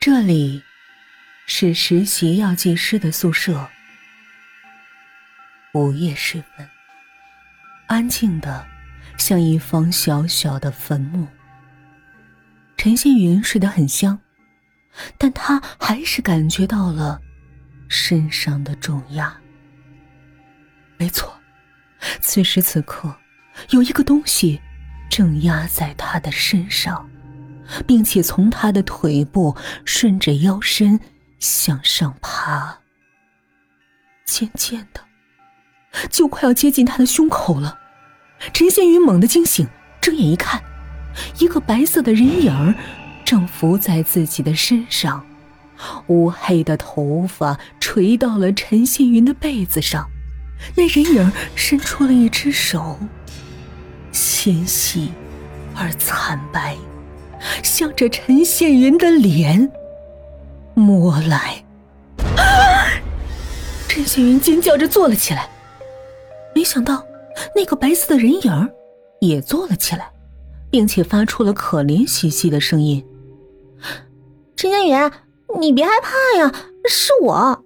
这里是实习药剂师的宿舍。午夜时分，安静的像一方小小的坟墓。陈新云睡得很香，但他还是感觉到了身上的重压。没错，此时此刻，有一个东西正压在他的身上。并且从他的腿部顺着腰身向上爬，渐渐的，就快要接近他的胸口了。陈新云猛地惊醒，睁眼一看，一个白色的人影正伏在自己的身上，乌黑的头发垂到了陈新云的被子上，那人影伸出了一只手，纤细而惨白。向着陈羡云的脸摸来，陈羡云尖叫着坐了起来，没想到那个白色的人影也坐了起来，并且发出了可怜兮兮的声音：“陈羡云，你别害怕呀，是我。”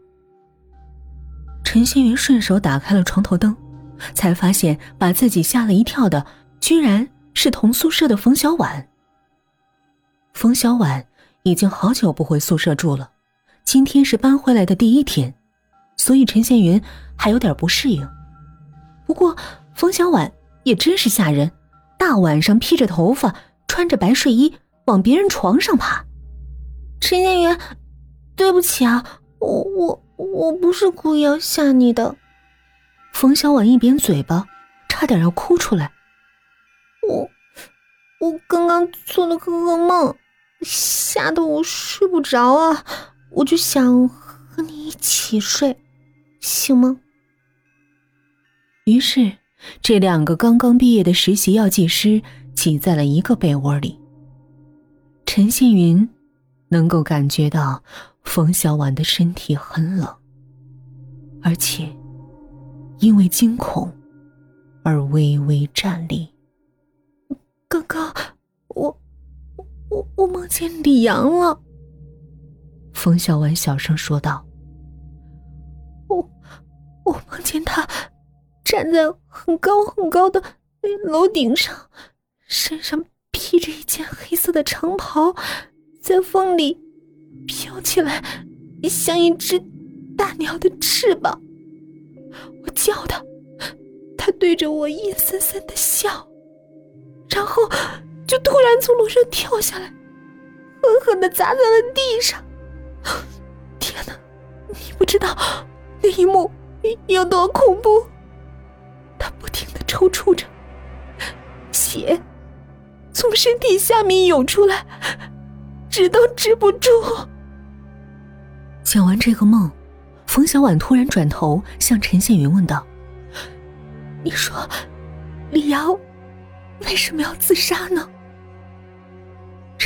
陈羡云顺手打开了床头灯，才发现把自己吓了一跳的，居然是同宿舍的冯小婉。冯小婉已经好久不回宿舍住了，今天是搬回来的第一天，所以陈羡云还有点不适应。不过冯小婉也真是吓人，大晚上披着头发，穿着白睡衣往别人床上爬。陈羡云，对不起啊，我我我不是故意要吓你的。冯小婉一扁嘴巴，差点要哭出来。我我刚刚做了个噩梦。吓得我睡不着啊！我就想和你一起睡，行吗？于是，这两个刚刚毕业的实习药剂师挤在了一个被窝里。陈信云能够感觉到冯小婉的身体很冷，而且因为惊恐而微微颤栗。刚刚我。我我梦见李阳了，冯小婉小声说道：“我我梦见他站在很高很高的楼顶上，身上披着一件黑色的长袍，在风里飘起来，像一只大鸟的翅膀。我叫他，他对着我阴森森的笑，然后。”就突然从楼上跳下来，狠狠的砸在了地上。天哪，你不知道那一幕有多恐怖！他不停的抽搐着，血从身体下面涌出来，止都止不住。讲完这个梦，冯小婉突然转头向陈羡云问道：“你说，李瑶为什么要自杀呢？”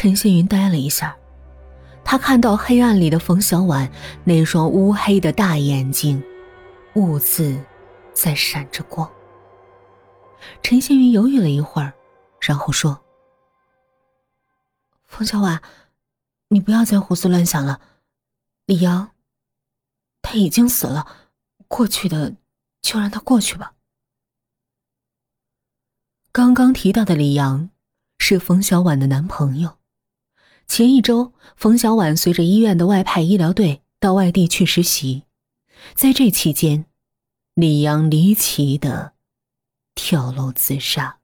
陈星云呆了一下，他看到黑暗里的冯小婉那双乌黑的大眼睛，兀自在闪着光。陈星云犹豫了一会儿，然后说：“冯小婉，你不要再胡思乱想了。李阳，他已经死了，过去的就让他过去吧。”刚刚提到的李阳，是冯小婉的男朋友。前一周，冯小婉随着医院的外派医疗队到外地去实习，在这期间，李阳离奇的跳楼自杀。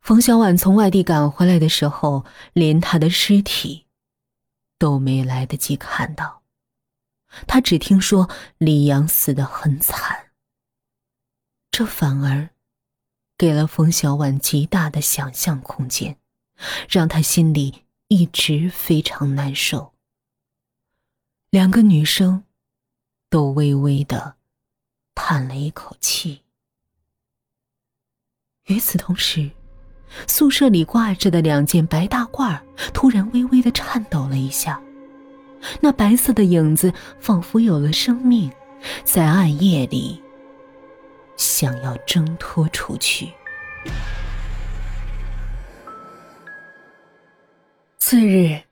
冯小婉从外地赶回来的时候，连他的尸体都没来得及看到，他只听说李阳死得很惨。这反而给了冯小婉极大的想象空间，让他心里。一直非常难受。两个女生都微微的叹了一口气。与此同时，宿舍里挂着的两件白大褂突然微微的颤抖了一下，那白色的影子仿佛有了生命，在暗夜里想要挣脱出去。次日，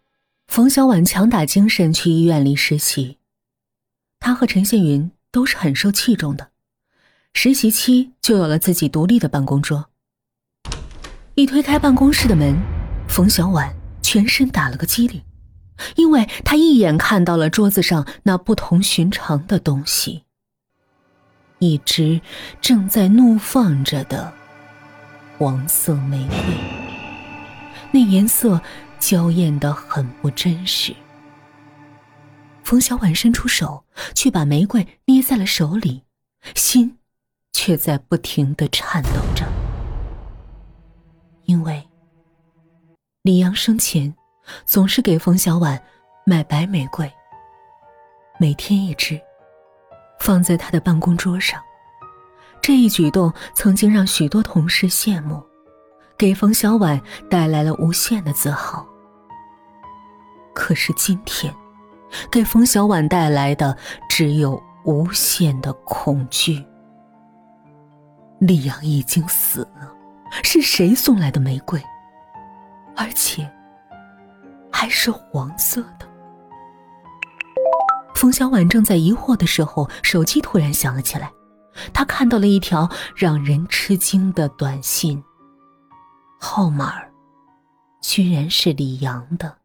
冯小婉强打精神去医院里实习。她和陈宪云都是很受器重的，实习期就有了自己独立的办公桌。一推开办公室的门，冯小婉全身打了个激灵，因为她一眼看到了桌子上那不同寻常的东西——一支正在怒放着的黄色玫瑰，那颜色。娇艳的很不真实。冯小婉伸出手去把玫瑰捏在了手里，心却在不停的颤抖着。因为李阳生前总是给冯小婉买白玫瑰，每天一支，放在他的办公桌上。这一举动曾经让许多同事羡慕，给冯小婉带来了无限的自豪。可是今天，给冯小婉带来的只有无限的恐惧。李阳已经死了，是谁送来的玫瑰？而且还是黄色的。冯小婉正在疑惑的时候，手机突然响了起来，她看到了一条让人吃惊的短信，号码居然是李阳的。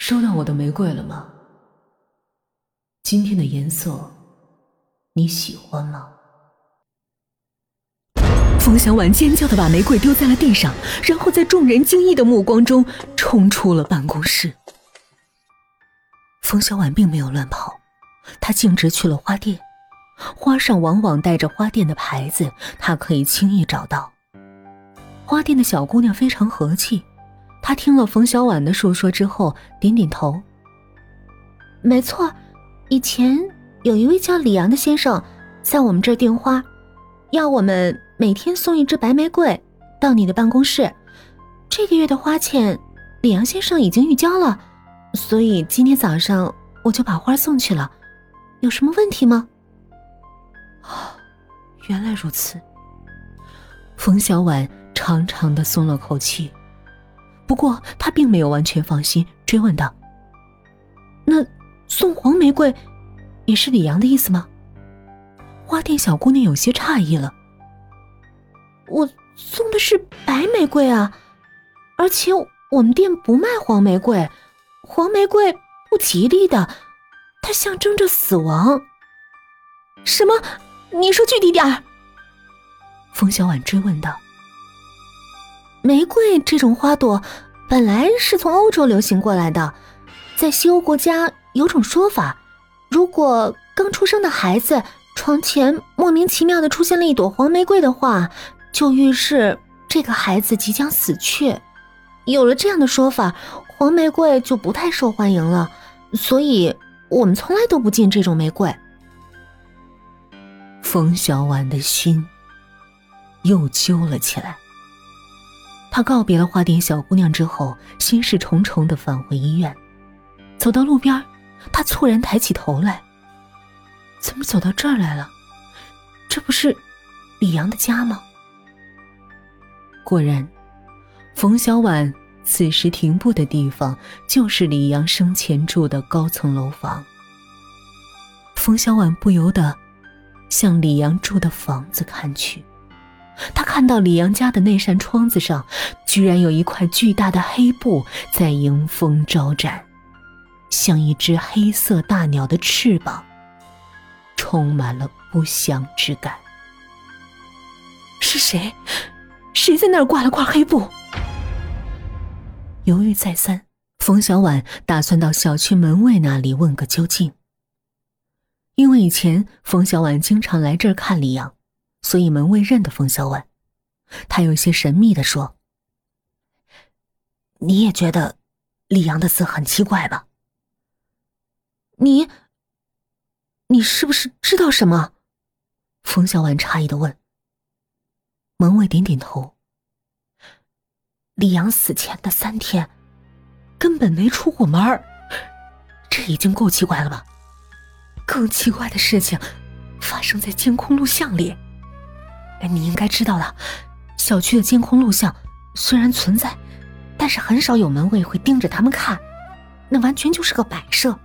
收到我的玫瑰了吗？今天的颜色你喜欢吗？冯小婉尖叫的把玫瑰丢在了地上，然后在众人惊异的目光中冲出了办公室。冯小婉并没有乱跑，她径直去了花店，花上往往带着花店的牌子，她可以轻易找到。花店的小姑娘非常和气。他听了冯小婉的述说之后，点点头。没错，以前有一位叫李阳的先生在我们这儿订花，要我们每天送一支白玫瑰到你的办公室。这个月的花钱，李阳先生已经预交了，所以今天早上我就把花送去了。有什么问题吗？哦，原来如此。冯小婉长长的松了口气。不过他并没有完全放心，追问道：“那送黄玫瑰，也是李阳的意思吗？”花店小姑娘有些诧异了：“我送的是白玫瑰啊，而且我们店不卖黄玫瑰，黄玫瑰不吉利的，它象征着死亡。”什么？你说具体点儿。冯小婉追问道。玫瑰这种花朵，本来是从欧洲流行过来的。在西欧国家有种说法，如果刚出生的孩子床前莫名其妙的出现了一朵黄玫瑰的话，就预示这个孩子即将死去。有了这样的说法，黄玫瑰就不太受欢迎了。所以我们从来都不进这种玫瑰。冯小婉的心又揪了起来。他告别了花店小姑娘之后，心事重重的返回医院。走到路边，他猝然抬起头来：“怎么走到这儿来了？这不是李阳的家吗？”果然，冯小婉此时停步的地方就是李阳生前住的高层楼房。冯小婉不由得向李阳住的房子看去。他看到李阳家的那扇窗子上，居然有一块巨大的黑布在迎风招展，像一只黑色大鸟的翅膀，充满了不祥之感。是谁？谁在那儿挂了块黑布？犹豫再三，冯小婉打算到小区门卫那里问个究竟。因为以前冯小婉经常来这儿看李阳。所以门卫认得冯小婉，他有些神秘的说：“你也觉得李阳的死很奇怪吧？你，你是不是知道什么？”冯小婉诧异的问。门卫点点头。李阳死前的三天，根本没出过门儿，这已经够奇怪了吧？更奇怪的事情，发生在监控录像里。你应该知道的，小区的监控录像虽然存在，但是很少有门卫会盯着他们看，那完全就是个摆设。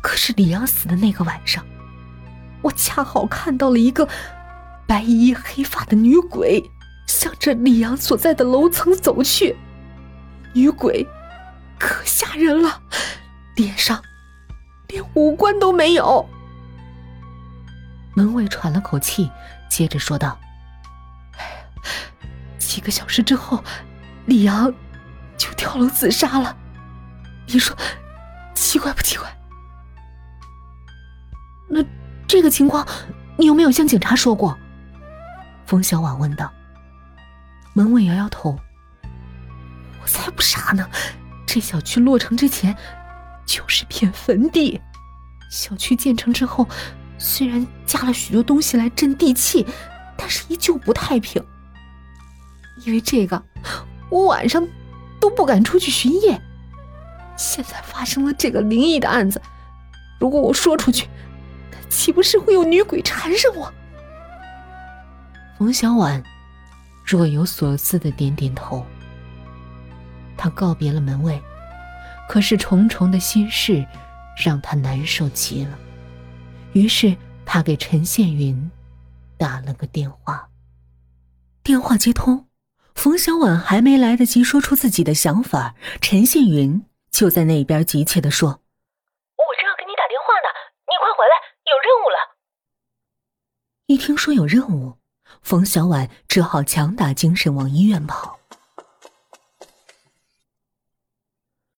可是李阳死的那个晚上，我恰好看到了一个白衣黑发的女鬼，向着李阳所在的楼层走去。女鬼可吓人了，脸上连五官都没有。门卫喘了口气，接着说道：“几个小时之后，李阳就跳楼自杀了。你说奇怪不奇怪？”那这个情况，你有没有向警察说过？冯小婉问道。门卫摇摇头。我才不傻呢！这小区落成之前就是片坟地，小区建成之后，虽然加了许多东西来镇地气，但是依旧不太平。因为这个，我晚上都不敢出去巡夜。现在发生了这个灵异的案子，如果我说出去，那岂不是会有女鬼缠上我？冯小婉若有所思的点点头。他告别了门卫，可是重重的心事让他难受极了。于是他给陈宪云打了个电话。电话接通，冯小婉还没来得及说出自己的想法，陈宪云就在那边急切的说：“我正要给你打电话呢，你快回来，有任务了。”一听说有任务，冯小婉只好强打精神往医院跑。